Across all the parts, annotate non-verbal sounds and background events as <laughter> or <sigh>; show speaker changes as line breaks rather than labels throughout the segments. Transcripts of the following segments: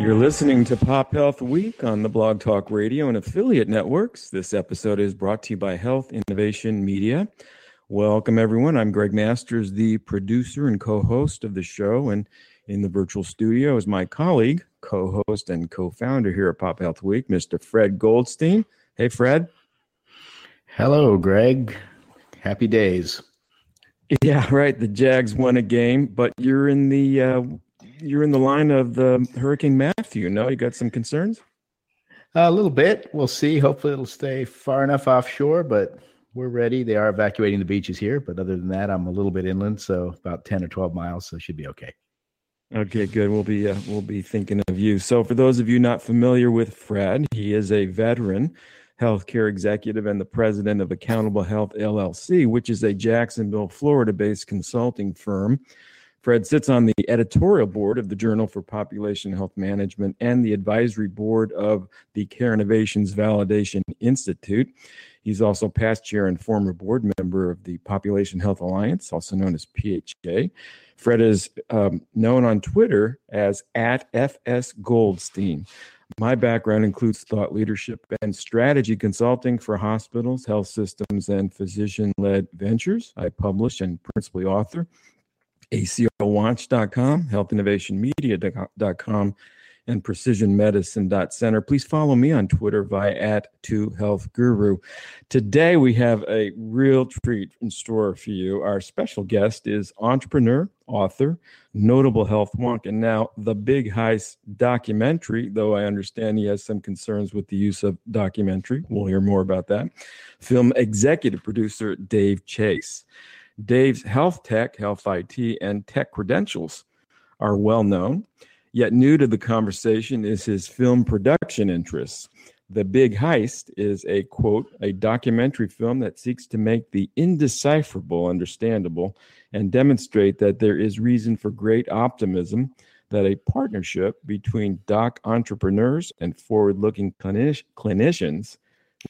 You're listening to Pop Health Week on the Blog Talk Radio and affiliate networks. This episode is brought to you by Health Innovation Media. Welcome, everyone. I'm Gregg Masters, the producer and co host of the show. And in the virtual studio is my colleague, co host, and co founder here at Pop Health Week, Mr. Fred Goldstein. Hey, Fred.
Hello, Gregg. Happy days.
Yeah, right. The Jags won a game, but you're in the. Uh, you're in the line of the Hurricane Matthew. No, you got some concerns.
a little bit. We'll see. Hopefully, it'll stay far enough offshore, but we're ready. They are evacuating the beaches here, but other than that, I'm a little bit inland, so about 10 or 12 miles, so should be okay.
Okay, good. We'll be uh, we'll be thinking of you. So, for those of you not familiar with Fred, he is a veteran healthcare executive and the president of Accountable Health LLC, which is a Jacksonville, Florida-based consulting firm. Fred sits on the editorial board of the Journal for Population Health Management and the advisory board of the Care Innovations Validation Institute. He's also past chair and former board member of the Population Health Alliance, also known as PHA. Fred is um, known on Twitter as at FS Goldstein. My background includes thought leadership and strategy consulting for hospitals, health systems, and physician led ventures. I publish and principally author ACOWatch.com, healthinnovationmedia.com, and precisionmedicine.center. Please follow me on Twitter via at 2healthguru. Today we have a real treat in store for you. Our special guest is entrepreneur, author, notable health wonk, and now the Big Heist documentary, though I understand he has some concerns with the use of documentary. We'll hear more about that. Film executive producer Dave Chase. Dave's health tech, health IT, and tech credentials are well known. Yet new to the conversation is his film production interests. The Big Heist is a quote, a documentary film that seeks to make the indecipherable understandable and demonstrate that there is reason for great optimism that a partnership between doc entrepreneurs and forward looking clinic- clinicians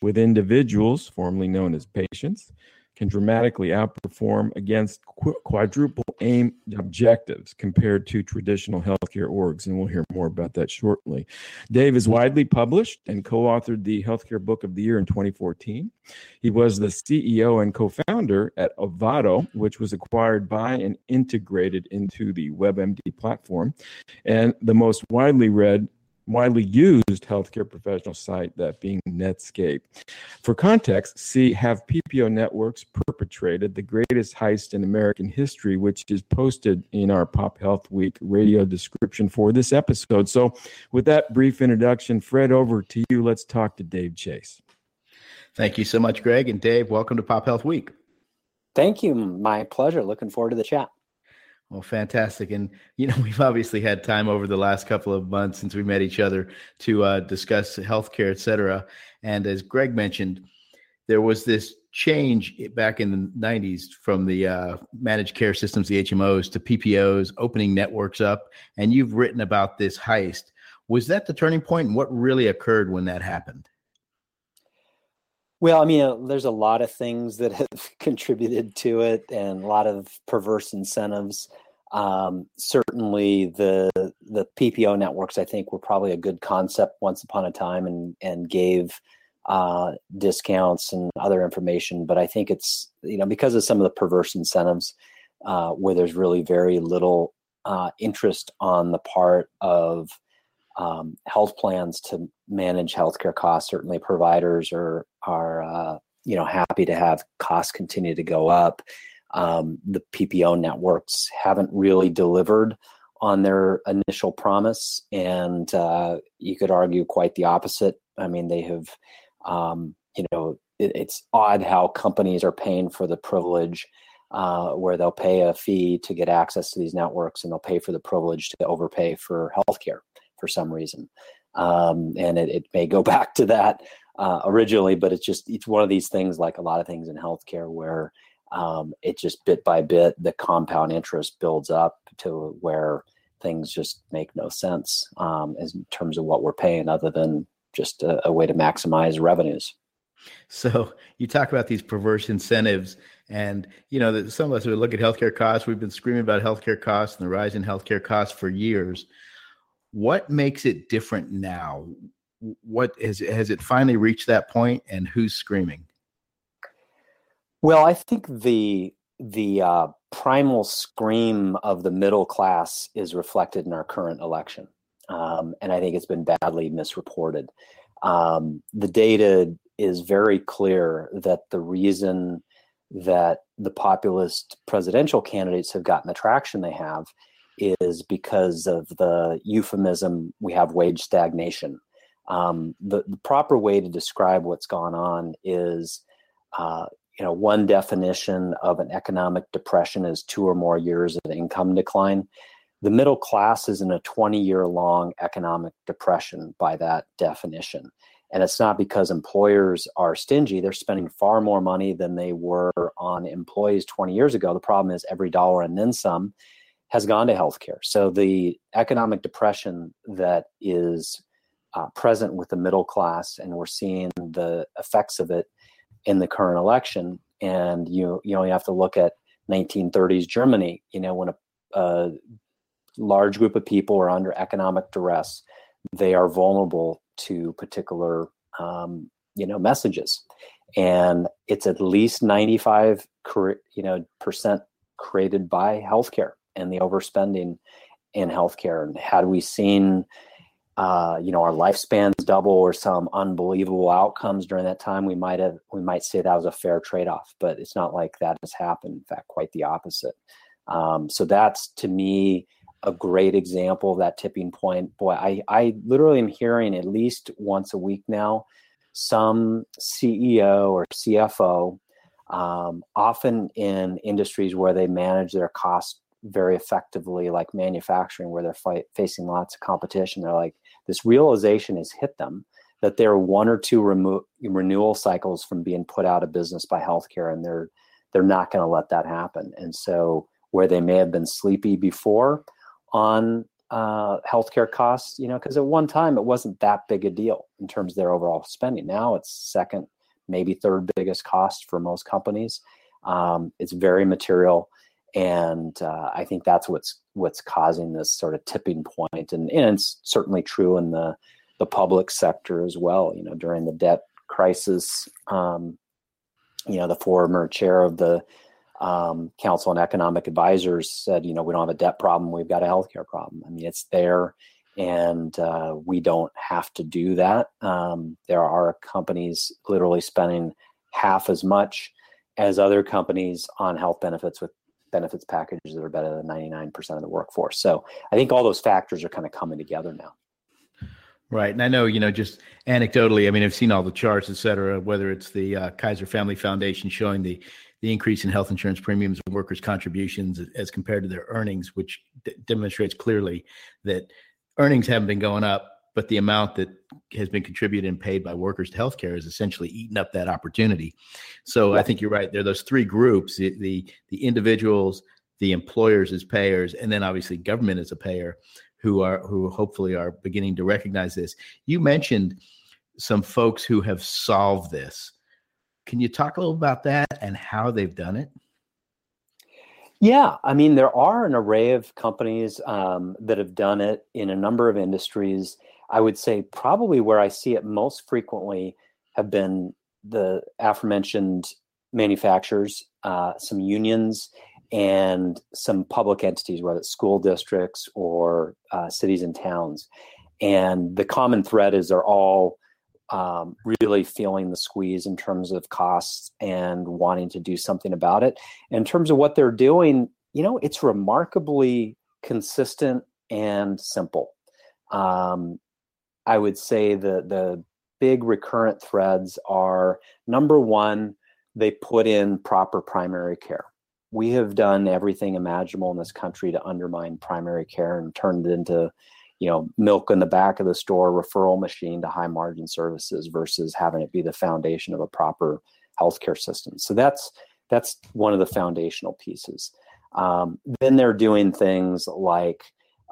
with individuals, formerly known as patients, can dramatically outperform against qu- quadruple aim objectives compared to traditional healthcare orgs. And we'll hear more about that shortly. Dave is widely published and co authored the Healthcare Book of the Year in 2014. He was the CEO and co founder at Avado, which was acquired by and integrated into the WebMD platform, and the most widely read widely used healthcare professional site, that being Medscape. For context, see Have PPO Networks perpetrated the greatest heist in American history, which is posted in our Pop Health Week radio description for this episode. So, with that brief introduction, Fred, over to you. Let's talk to Dave Chase.
Thank you so much, Gregg. And Dave, welcome to Pop Health Week.
Thank you. My pleasure. Looking forward to the chat.
Well, fantastic. And, you know, <laughs> we've obviously had time over the last couple of months since we met each other to uh, discuss healthcare, et cetera. And as Gregg mentioned, there was this change back in the 90s from the uh, managed care systems, the HMOs, to PPOs, opening networks up. And you've written about this heist. Was that the turning point? And what really occurred when that happened?
Well, I mean, uh, there's a lot of things that <laughs> have contributed to it, and a lot of perverse incentives. Um, certainly, the the PPO networks, I think, were probably a good concept once upon a time, and and gave uh, discounts and other information. But I think it's you know because of some of the perverse incentives, uh, where there's really very little uh, interest on the part of um, health plans to manage healthcare costs. Certainly, providers are are uh, you know happy to have costs continue to go up. Um, the PPO networks haven't really delivered on their initial promise, and uh, you could argue quite the opposite. I mean, they have, um, you know, it, it's odd how companies are paying for the privilege, uh, where they'll pay a fee to get access to these networks, and they'll pay for the privilege to overpay for healthcare for some reason. Um, and it, it, may go <laughs> back to that uh, originally, but it's just it's one of these things, like a lot of things in healthcare, where um, it just bit by bit the compound interest builds up to where things just make no sense um, in terms of what we're paying, other than just a, a way to maximize revenues.
So you talk about these perverse incentives, and you know that some of us who look at healthcare costs. We've been screaming about healthcare costs and the rise in healthcare costs for years. What makes it different now? What has has it finally reached that point, and who's screaming?
Well, I think the the uh, primal scream of the middle class is reflected in our current election, um, and I think it's been badly misreported. Um, the data is very clear that the reason that the populist presidential candidates have gotten the traction they have is because of the euphemism we have wage stagnation. Um, the, the, proper way to describe what's gone on is, uh, you know, one definition of an economic depression is two or more years of income decline. The middle class is in a 20 year long economic depression by that definition. And it's not because employers are stingy, they're spending far more money than they were on employees 20 years ago. The problem is every dollar and then some has gone to healthcare. So the economic depression that is uh, present with the middle class, and we're seeing the effects of it in the current election. And you you know have to look at 1930s Germany. You know when a, a large group of people are under economic duress, they are vulnerable to particular um, you know messages, and it's at least 95 you know percent created by healthcare and the overspending in healthcare. And had we seen, uh, you know, our lifespans double or some unbelievable outcomes during that time, we might have we might say that was a fair trade off. But it's not like that has happened. In fact, quite the opposite. Um, so that's to me a great example of that tipping point. Boy, I I literally am hearing at least once a week now some CEO or CFO, um, often in industries where they manage their cost very effectively like manufacturing where they're fight, facing lots of competition. They're like this realization has hit them that they're one or two remo- renewal cycles from being put out of business by healthcare and they're they're not going to let that happen. And so where they may have been sleepy before on uh, healthcare costs you know because at one time it wasn't that big a deal in terms of their overall spending. Now it's second maybe third biggest cost for most companies. Um, it's very material and uh, I think that's what's what's causing this sort of tipping point, and, and it's certainly true in the the public sector as well. You know, during the debt crisis, um, you know, the former chair of the um, Council on Economic Advisors said, you know, we don't have a debt problem, we've got a healthcare problem. I mean, it's there, and uh, we don't have to do that. Um, there are companies literally spending half as much as other companies on health benefits with benefits packages that are better than 99% of the workforce. So I think all those factors are kind of coming together now.
Right. And I know, you know, just anecdotally, I mean, I've seen all the charts, et cetera, whether it's the uh, Kaiser Family Foundation showing the, the increase in health insurance premiums and workers' contributions as compared to their earnings, which d- demonstrates clearly that earnings haven't been going up but the amount that has been contributed and paid by workers to healthcare has essentially eaten up that opportunity. So I think you're right. There are those three groups: the, the the, individuals, the employers as payers, and then obviously government as a payer, who are who hopefully are beginning to recognize this. You mentioned some folks who have solved this. Can you talk a little about that and how they've done it?
Yeah, I mean, there are an array of companies um, that have done it in a number of industries. I would say probably where I see it most frequently have been the aforementioned manufacturers, uh, some unions, and some public entities, whether it's school districts or uh, cities and towns. and the common thread is they're all um, really feeling the squeeze in terms of costs and wanting to do something about it. In terms of what they're doing, you know, it's remarkably consistent and simple. Um, I would say the the big recurrent threads are number one, they put in proper primary care. We have done everything imaginable in this country to undermine primary care and turned it into you know milk in the back of the store referral machine to high margin services versus having it be the foundation of a proper healthcare system. So that's that's one of the foundational pieces. Um, then they're doing things like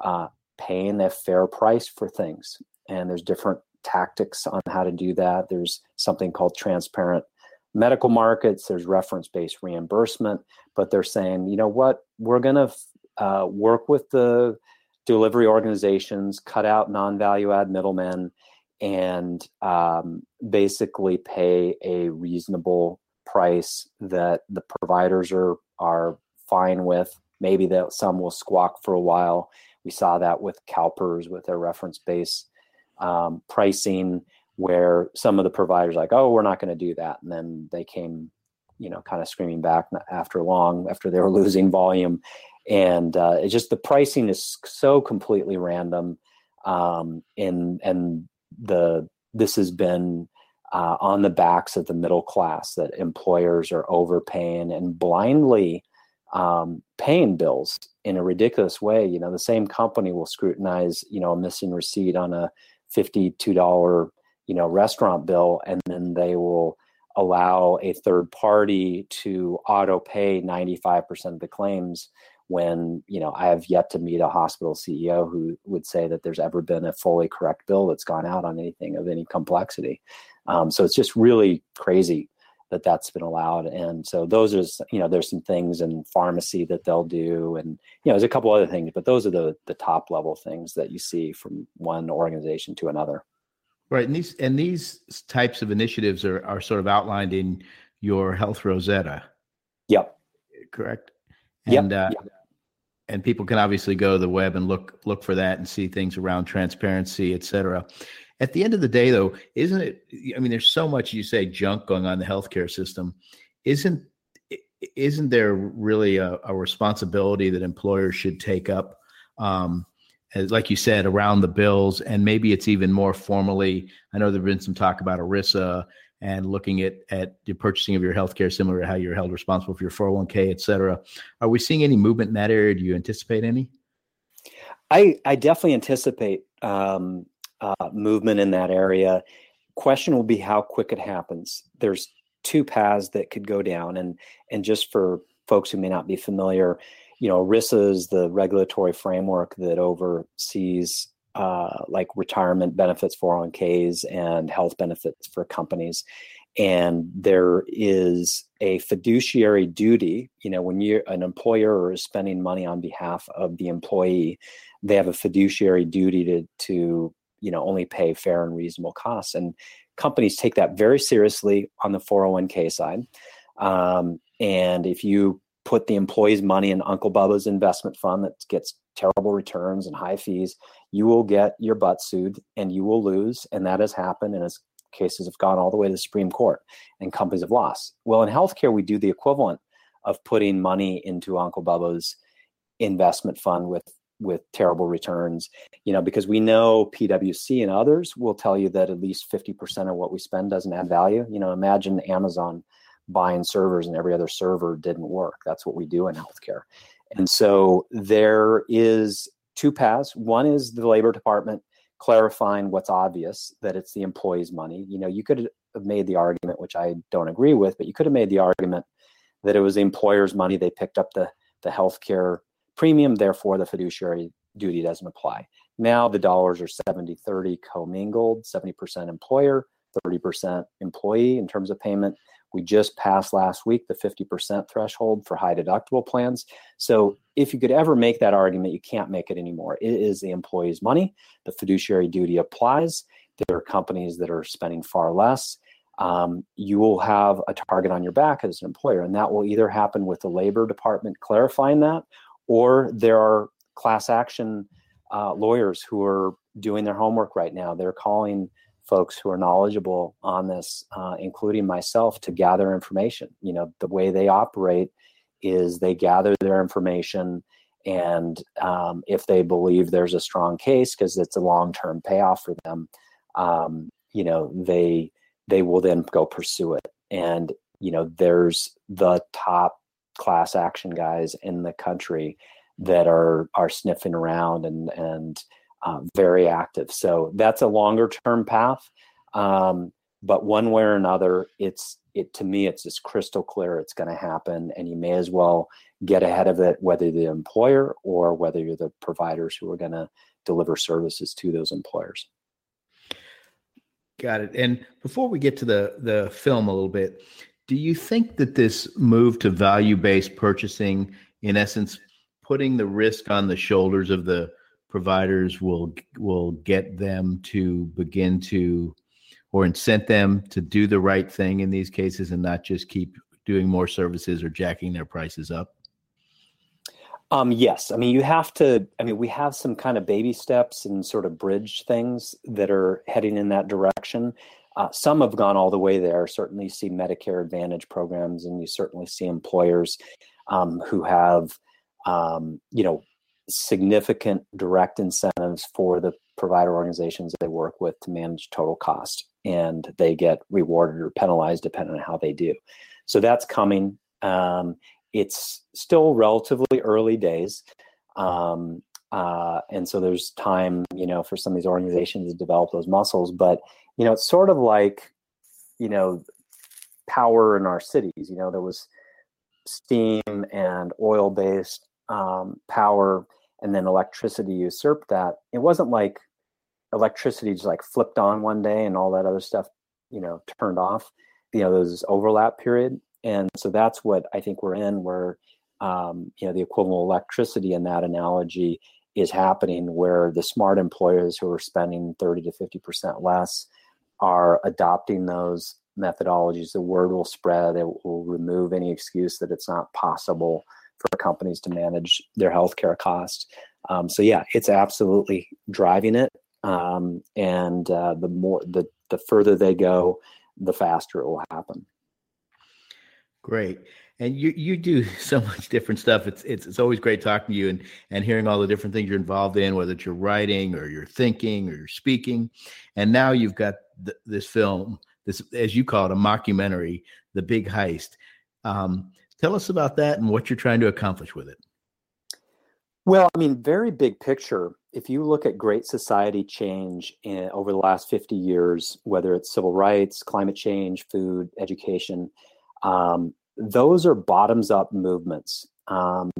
uh, paying a fair price for things and there's different tactics on how to do that there's something called transparent medical markets there's reference based reimbursement but they're saying you know what we're going to uh, work with the delivery organizations, cut out non value add middlemen, and um, basically pay a reasonable price that the providers are are fine with. Maybe that some will squawk for a while. We saw that with CalPERS with their reference base um, pricing, where some of the providers like, oh, we're not going to do that, and then they came, you know, kind of screaming back after long after they were <laughs> losing volume. And uh, it's just the pricing is so completely random um, and and the this has been uh, on the backs of the middle class that employers are overpaying and blindly um, paying bills in a ridiculous way. You know the same company will scrutinize you know a missing receipt on a $52 you know restaurant bill and then they will allow a third party to auto pay 95% of the claims when you know I have yet to meet a hospital CEO who would say that there's ever been a fully correct bill that's gone out on anything of any complexity. Um, so it's just really crazy that that's been allowed. And so those are you know there's some things in pharmacy that they'll do, and you know there's a couple other things, but those are the the top level things that you see from one organization to another.
Right, and these and these types of initiatives are are sort of outlined in your Health Rosetta.
Yep.
Correct
and yep. Uh, yep.
and people can obviously go to the web and look look for that and see things around transparency, et cetera. At the end of the day, though, isn't it? I mean, there's so much you say junk going on in the healthcare system. Isn't isn't there really a, a responsibility that employers should take up? Um, as, like you said, around the bills, and maybe it's even more formally. I know there's been some talk about ERISA and looking at at the purchasing of your healthcare similar to how you're held responsible for your 401k, et cetera. Are we seeing any movement in that area? Do you anticipate any?
I I definitely anticipate um, uh, movement in that area. Question will be how quick it happens. There's two paths that could go down, and and just for folks who may not be familiar, you know, ERISA is the regulatory framework that oversees uh, like retirement benefits, 401ks, and health benefits for companies. And there is a fiduciary duty. You know, when you're an employer is spending money on behalf of the employee, they have a fiduciary duty to to you know only pay fair and reasonable costs. And companies take that very seriously on the 401k side. Um, and if you put the employee's money in Uncle Bubba's investment fund that gets terrible returns and high fees, you will get your butt sued and you will lose. And that has happened. And as cases have gone all the way to the Supreme Court and companies have lost. Well, in healthcare, we do the equivalent of putting money into Uncle Bubba's investment fund with with terrible returns you know because we know pwc and others will tell you that at least 50% of what we spend doesn't add value you know imagine amazon buying servers and every other server didn't work that's what we do in healthcare and so there is two paths. One is the labor department clarifying what's obvious that it's the employee's money. You know, you could have made the argument, which I don't agree with, but you could have made the argument that it was the employer's money. They picked up the the healthcare premium, therefore the fiduciary duty doesn't apply. Now the dollars are 70 30 commingled, 70% employer, 30% employee in terms of payment. We just passed last week the 50% threshold for high deductible plans. So if you could ever make that argument, you can't make it anymore. It is the employee's money. The fiduciary duty applies. There are companies that are spending far less. Um, you will have a target on your back as an employer, and that will either happen with the labor department clarifying that, or there are class action uh, lawyers who are doing their homework right now. They're calling folks who are knowledgeable on this, uh, including myself, to gather information. You know, the way they operate is they gather their information, and um, if they believe there's a strong case because it's a long-term payoff for them, um, you know, they they will then go pursue it. And you know, there's the top class action guys in the country that are are sniffing around and and um, very active. So that's a longer term path. Um, but one way or another, it's it to me, it's just crystal clear it's going to happen, and you may as well get ahead of it, whether the employer or whether you're the providers who are going to deliver services to those employers.
Got it. And before we get to the the film a little bit, do you think that this move to value based purchasing, in essence, putting the risk on the shoulders of the providers will will get them to begin to or incent them to do the right thing in these cases and not just keep doing more services or jacking their prices up?
Um, yes, I mean you have to. I mean we have some kind of baby steps and sort of bridge things that are heading in that direction. Uh, some have gone all the way there. Certainly, see Medicare Advantage programs, and you certainly see employers um, who have, um, you know, significant direct incentives for the provider organizations they work with to manage total cost, and they get rewarded or penalized depending on how they do. So that's coming. Um, it's still relatively early days. Um, uh, and so there's time, you know, for some of these organizations to develop those muscles. But you know, it's sort of like, you know, power in our cities. You know, there was steam and oil based um, power, and then electricity usurped that. It wasn't like electricity just like flipped on one day and all that other stuff, you know, turned off. You know, there's this overlap period. And so that's what I think we're in, where, um, you know, the equivalent of electricity in that analogy is happening, where the smart employers who are spending 30 to 50% less are adopting those methodologies, the word will spread. It will remove any excuse that it's not possible for companies to manage their healthcare costs. Um, so yeah, it's absolutely driving it. Um, and uh, the more the the further they go, the faster it will happen.
Great. And you you do <laughs> so much different stuff. It's it's it's always great talking to you and and hearing all the different things you're involved in, whether it's your writing or your thinking or your speaking. And now you've got th- this film, this as you call it, a mockumentary, The Big Heist. Um, tell us about that and what you're trying to accomplish with it.
Well, I mean, very big picture. If you look at great society change in, over the last 50 years, whether it's civil rights, climate change, food, education, um, those are bottoms up movements. Um,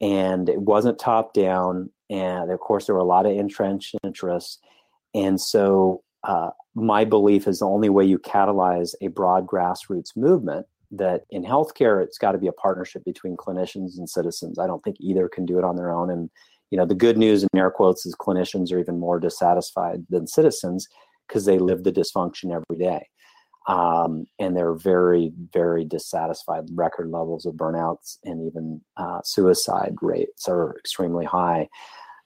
and it wasn't top down. And of course, there were a lot of entrenched interests. And so, uh, my belief is the only way you catalyze a broad grassroots movement that in healthcare, it's got to be a partnership between clinicians and citizens. I don't think either can do it on their own. And, you know, the good news in air quotes is clinicians are even more dissatisfied than citizens because they live the dysfunction every day um, and they're very, very dissatisfied. Record levels of burnouts and even uh, suicide rates are extremely high.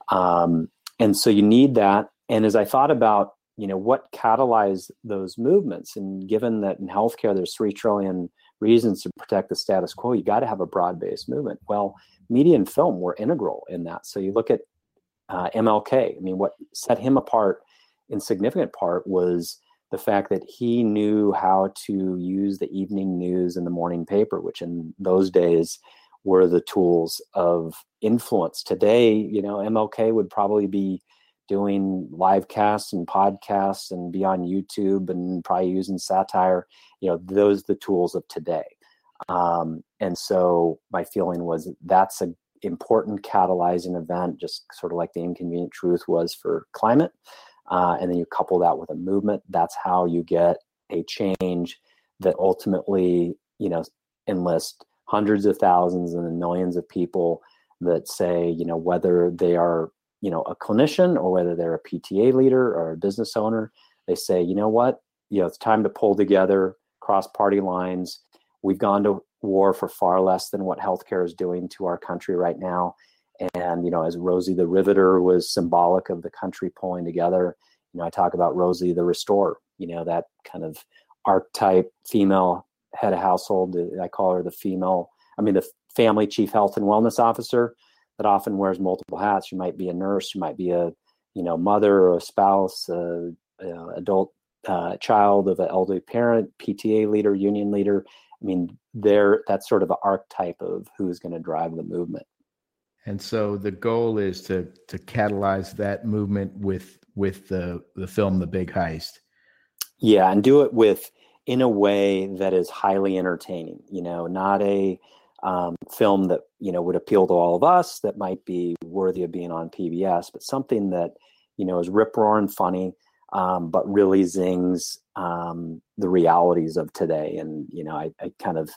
Um, and so you need that. And as I thought about, you know, what catalyzed those movements, and given that in healthcare there's three trillion reasons to protect the status quo, you got to have a broad-based movement. Well, media and film were integral in that. So you look at uh, MLK. I mean, what set him apart in significant part was the fact that he knew how to use the evening news and the morning paper, which in those days were the tools of influence. Today, you know, MLK would probably be doing live casts and podcasts and be on YouTube and probably using satire. You know, those the tools of today. Um, and so my feeling was that's a important catalyzing event, just sort of like the inconvenient truth was for climate uh, and then you couple that with a movement that's how you get a change that ultimately you know enlist hundreds of thousands and millions of people that say you know whether they are you know a clinician or whether they're a pta leader or a business owner they say you know what you know it's time to pull together cross party lines we've gone to war for far less than what healthcare is doing to our country right now And you know, as Rosie the Riveter was symbolic of the country pulling together, you know, I talk about Rosie the Restorer. You know, that kind of archetype female head of household. I call her the female. I mean, the family chief health and wellness officer that often wears multiple hats. You might be a nurse, you might be a you know mother or a spouse, a, a adult uh, child of an elderly parent, PTA leader, union leader. I mean, there that's sort of an archetype of who's going to drive the movement.
And so the goal is to to catalyze that movement with with the the film The Big Heist.
Yeah, and do it with in a way that is highly entertaining. You know, not a um, film that you know would appeal to all of us that might be worthy of being on PBS, but something that you know is rip roaring funny, um, but really zings um, the realities of today. And you know, I, I, kind of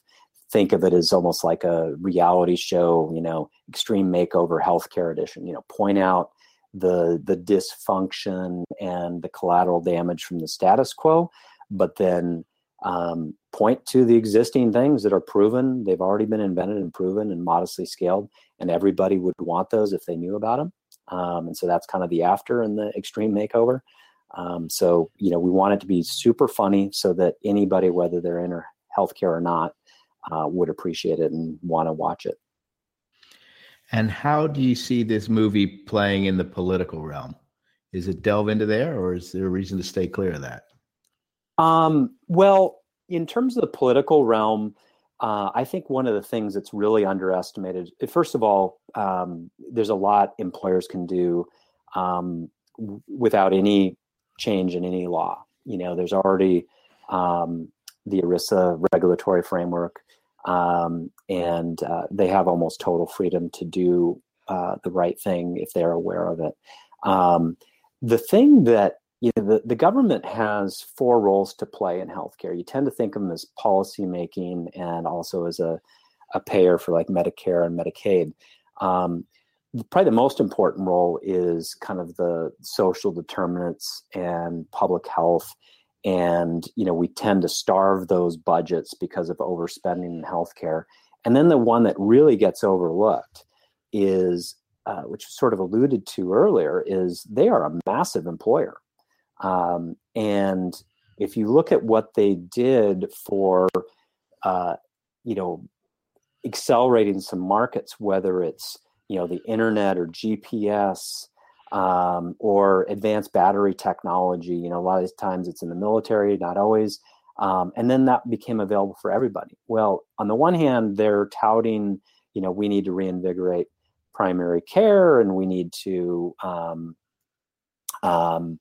think of it as almost like a reality show. You know, extreme makeover healthcare edition. You know, point out the the dysfunction and the collateral damage from the status quo, but then um, point to the existing things that are proven. They've already been invented and proven and modestly scaled, and everybody would want those if they knew about them. Um, and so that's kind of the after and the extreme makeover. Um, so you know, we want it to be super funny so that anybody, whether they're in or healthcare or not, uh, would appreciate it and want to watch it.
And how do you see this movie playing in the political realm? Is it delve into there, or is there a reason to stay clear of that?
Um, well, in terms of the political realm, uh, I think one of the things that's really underestimated, eh, first of all, um, there's a lot employers can do um, w- without any change in any law. You know, there's already um, the ERISA regulatory framework, um, and uh, they have almost total freedom to do uh, the right thing if they're aware of it. Um, the thing that you know, the, the government has four roles to play in healthcare. You tend to think of them as policymaking and also as a, a payer for like Medicare and Medicaid. Um, probably the most important role is kind of the social determinants and public health. And, you know, we tend to starve those budgets because of overspending in healthcare. And then the one that really gets overlooked is, uh, which was sort of alluded to earlier, is they are a massive employer. Um, and if you look at what they did for, uh, you know, accelerating some markets, whether it's you know the internet or GPS um, or advanced battery technology, you know, a lot of times it's in the military, not always. Um, and then that became available for everybody. Well, on the one hand, they're touting, you know, we need to reinvigorate primary care and we need to um, um,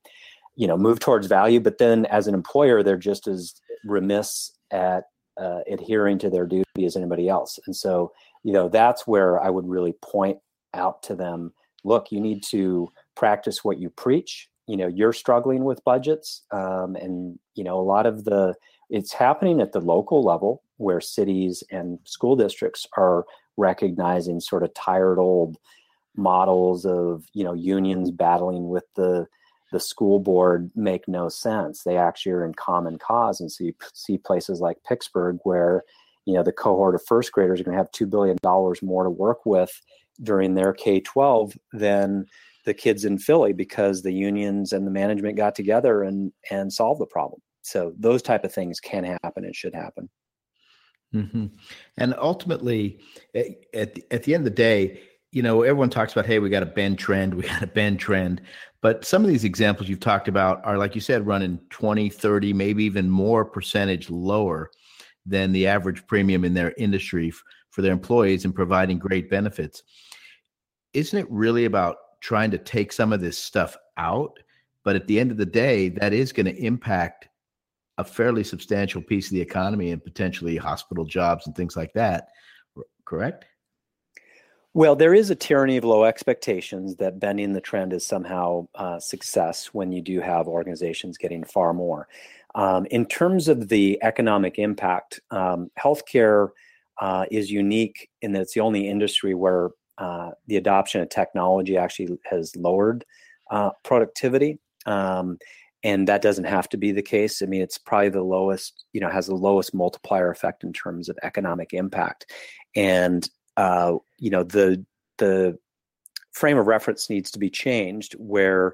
you know move towards value but then as an employer they're just as remiss at uh, adhering to their duty as anybody else. And so you know that's where i would really point out to them look you need to practice what you preach. You know you're struggling with budgets um, and you know a lot of the it's happening at the local level where cities and school districts are recognizing sort of tired old models of you know unions battling with the the school board make no sense. They actually are in common cause, and so you see places like Pittsburgh where you know the cohort of first graders are going to have two billion dollars more to work with during their K twelve than the kids in Philly because the unions and the management got together and and solved the problem. So those type of things can happen and should happen.
Mm-hmm. And ultimately, at the, at the end of the day, you know, everyone talks about, hey, we got a bend trend, we got a bend trend. But some of these examples you've talked about are, like you said, running 20, 30, maybe even more percentage lower than the average premium in their industry f- for their employees and providing great benefits. Isn't it really about trying to take some of this stuff out? But at the end of the day, that is going to impact a fairly substantial piece of the economy and potentially hospital jobs and things like that. Correct?
Well, there is a tyranny of low expectations that bending the trend is somehow uh, success when you do have organizations getting far more. Um, in terms of the economic impact, um, healthcare uh, is unique in that it's the only industry where uh, the adoption of technology actually has lowered uh, productivity. Um, and that doesn't have to be the case. I mean, it's probably the lowest, you know, has the lowest multiplier effect in terms of economic impact. And uh, you know the the frame of reference needs to be changed where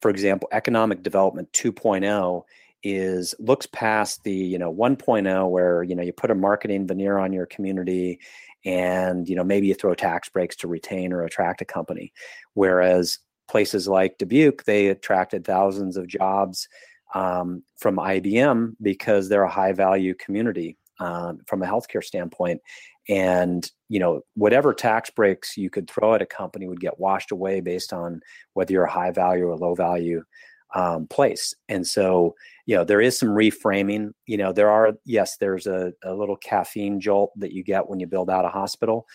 for example economic development 2.0 is looks past the you know 1.0 where you know you put a marketing veneer on your community and you know maybe you throw tax breaks to retain or attract a company. Whereas places like dubuque they attracted thousands of jobs um, from ibm because they're a high value community um, from a healthcare standpoint and you know whatever tax breaks you could throw at a company would get washed away based on whether you're a high value or low value um, place. And so you know there is some reframing you know there are yes there's a, a little caffeine jolt that you get when you build out a hospital.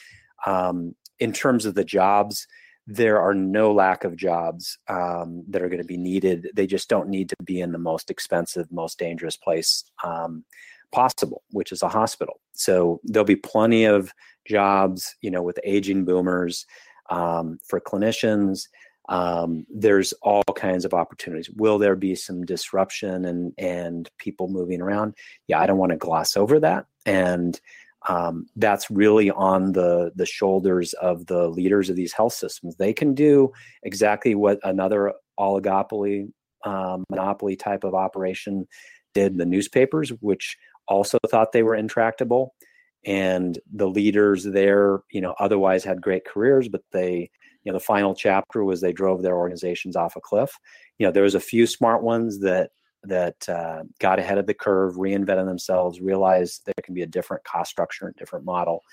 Um, in terms of the jobs there are no lack of jobs um, that are going to be needed. They just don't need to be in the most expensive most dangerous place um, possible which is a hospital so there'll be plenty of jobs you know with aging boomers um, for clinicians um, there's all kinds of opportunities. Will there be some disruption and and people moving around? Yeah, I don't want to gloss over that, and um, that's really on the the shoulders of the leaders of these health systems. They can do exactly what another oligopoly, um, monopoly type of operation did. The newspapers, which also thought they were intractable, and the leaders there, you know, otherwise had great careers, but they you know the final chapter was they drove their organizations off a cliff. You know there was a few smart ones that that uh, got ahead of the curve reinvented themselves realized there can be a different cost structure and different model.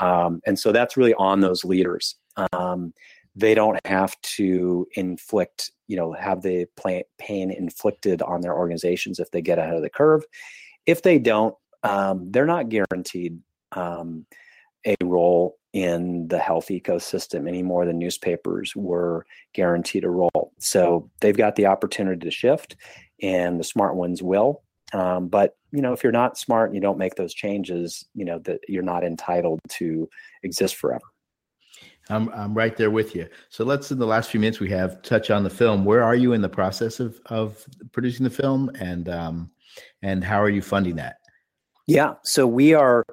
Um, and so that's really on those leaders. Um, they don't have to inflict you know have the pain inflicted on their organizations if they get ahead of the curve if they don't um, they're not guaranteed um, a role in the health ecosystem any more than newspapers were guaranteed a role. So they've got the opportunity to shift, and the smart ones will. Um, but you know, if you're not smart and you don't make those changes, you know that you're not entitled to exist forever.
I'm I'm right there with you. So let's in the last few minutes we have touch on the film. Where are you in the process of of producing the film, and um, and how are you funding that?
Yeah, so we are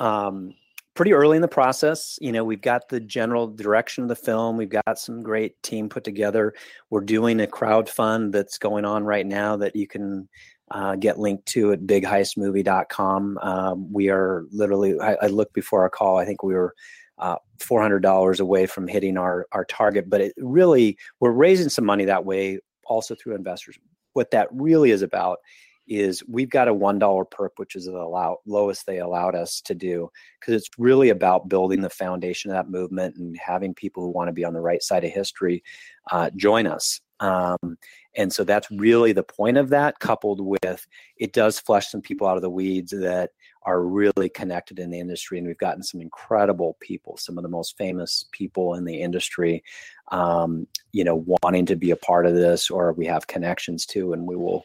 um, pretty early in the process. You know, we've got the general direction of the film. We've got some great team put together. We're doing a crowd fund that's going on right now that you can uh, get linked to at bigheistmovie.com. Um, we are literally, I, I, looked before our call, I think we were uh, $400 away from hitting our, our target, but it really, we're raising some money that way also through investors. What that really is about is we've got a one dollar perk, which is the allow, lowest they allowed us to do, because it's really about building the foundation of that movement and having people who want to be on the right side of history uh, join us. Um, and so that's really the point of that, coupled with it does flush some people out of the weeds that are really connected in the industry. And we've gotten some incredible people, some of the most famous people in the industry, um, you know, wanting to be a part of this or we have connections to, and we will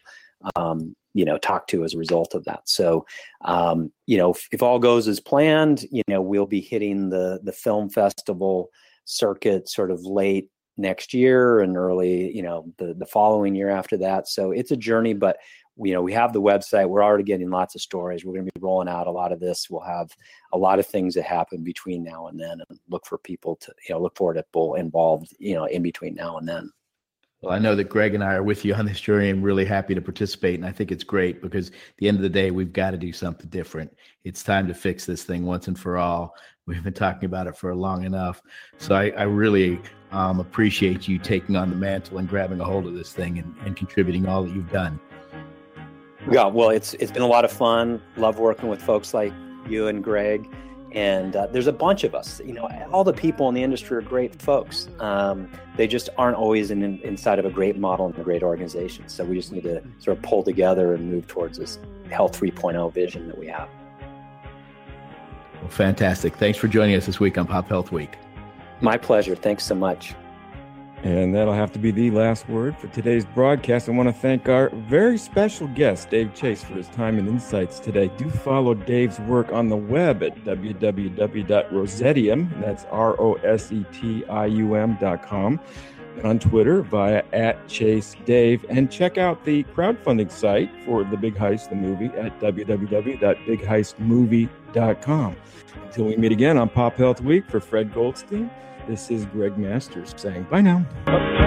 um, you know talk to as a result of that. So um, you know if, if, all goes as planned you know we'll be hitting the the film festival circuit sort of late next year and early you know the the following year after that. So it's a journey but you know we have the website. We're already getting lots of stories. We're going to be rolling out a lot of this. We'll have a lot of things that happen between now and then and look for people to you know look forward to people involved you know in between now and then
well, I know that Gregg and I are with you on this journey and really happy to participate. And I think it's great because at the end of the day, we've got to do something different. It's time to fix this thing once and for all. <laughs> We've been talking about it for long enough. So I, I really um, appreciate you taking on the mantle and grabbing a hold of this thing and, and contributing all that you've done.
Yeah, well, it's it's been a lot of fun. Love working with folks like you and Gregg and uh, there's a bunch of us you know all the people in the industry are great folks. Um, they just aren't always in, inside of a great model and a great organization. So we just need to sort of pull together and move towards this health 3.0 vision that we have.
Well, fantastic. Thanks for joining us this week on pop health week.
My pleasure. Thanks so much
and that'll have to be the last word for today's broadcast. I want to thank our very special guest, Dave Chase, for his time and insights today. Do follow Dave's work on the web at www.rosetium, that's R O S E T I U M.com, on Twitter via at Chase Dave, and check out the crowdfunding site for The Big Heist, the movie, at www.bigheistmovie.com. Until we meet again on Pop Health Week, for Fred Goldstein,
This is Gregg Masters saying bye now.